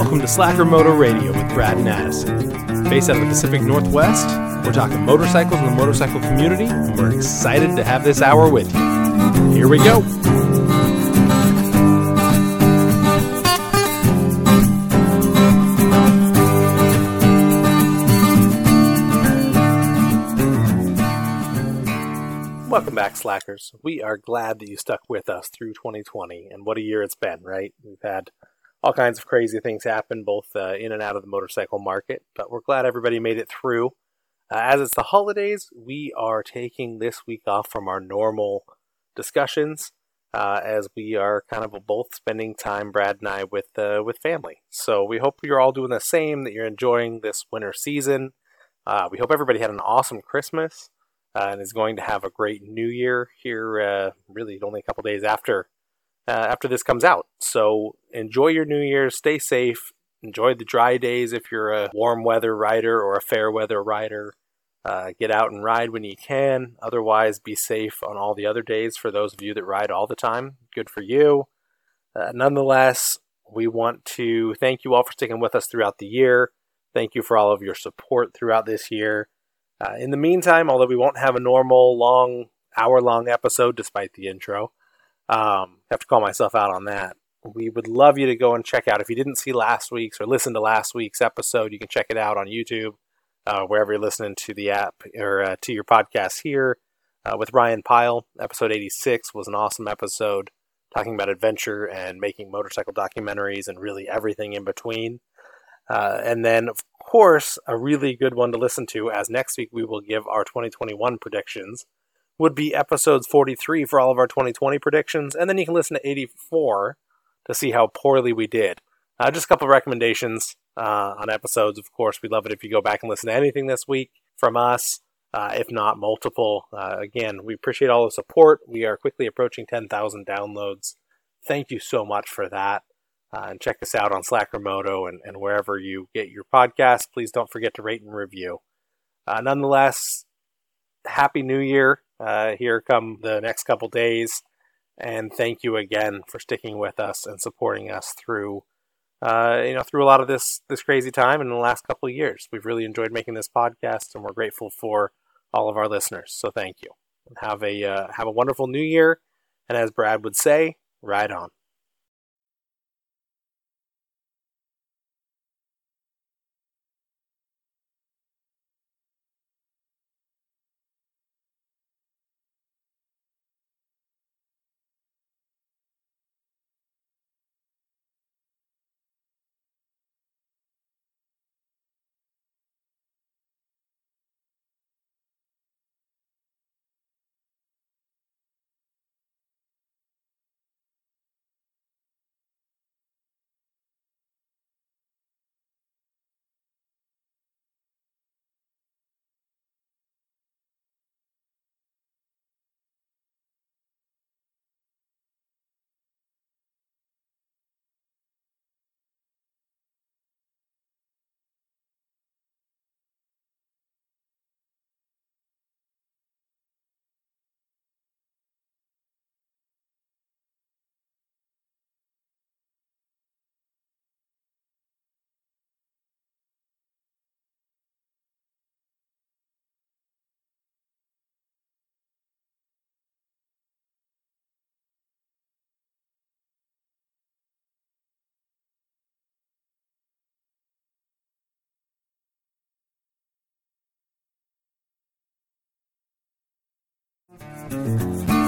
Welcome to Slacker Moto Radio with Brad and Addison. Based out of the Pacific Northwest, we're talking motorcycles and the motorcycle community, and we're excited to have this hour with you. Here we go. Welcome back, Slackers. We are glad that you stuck with us through 2020, and what a year it's been, right? We've had all kinds of crazy things happen, both uh, in and out of the motorcycle market, but we're glad everybody made it through. Uh, as it's the holidays, we are taking this week off from our normal discussions, uh, as we are kind of both spending time, Brad and I, with uh, with family. So we hope you're all doing the same, that you're enjoying this winter season. Uh, we hope everybody had an awesome Christmas uh, and is going to have a great New Year here. Really, only a couple days after uh, after this comes out. So enjoy your New Year, Stay safe. Enjoy the dry days if you're a warm weather rider or a fair weather rider. Uh, get out and ride when you can. Otherwise, be safe on all the other days for those of you that ride all the time. Good for you. Uh, nonetheless, we want to thank you all for sticking with us throughout the year. Thank you for all of your support throughout this year. Uh, in the meantime, although we won't have a normal long hour long episode despite the intro, um, have to call myself out on that. We would love you to go and check out. If you didn't see last week's or listen to last week's episode, you can check it out on YouTube, uh, wherever you're listening to the app or uh, to your podcast here. Uh, with Ryan Pyle, episode 86 was an awesome episode talking about adventure and making motorcycle documentaries and really everything in between. Uh, and then, of course, a really good one to listen to, as next week we will give our 2021 predictions, would be episodes 43 for all of our 2020 predictions. And then you can listen to 84 to see how poorly we did. Uh, just a couple of recommendations uh, on episodes. Of course, we'd love it if you go back and listen to anything this week from us, uh, if not multiple. Uh, again, we appreciate all the support. We are quickly approaching 10,000 downloads. Thank you so much for that. Uh, and check us out on Slacker Moto and, and wherever you get your podcast. Please don't forget to rate and review. Uh, nonetheless, Happy New Year. Uh, here come the next couple days. And thank you again for sticking with us and supporting us through, uh, you know, through a lot of this this crazy time in the last couple of years. We've really enjoyed making this podcast, and we're grateful for all of our listeners. So thank you. Have a uh, have a wonderful New Year, and as Brad would say, ride on. Música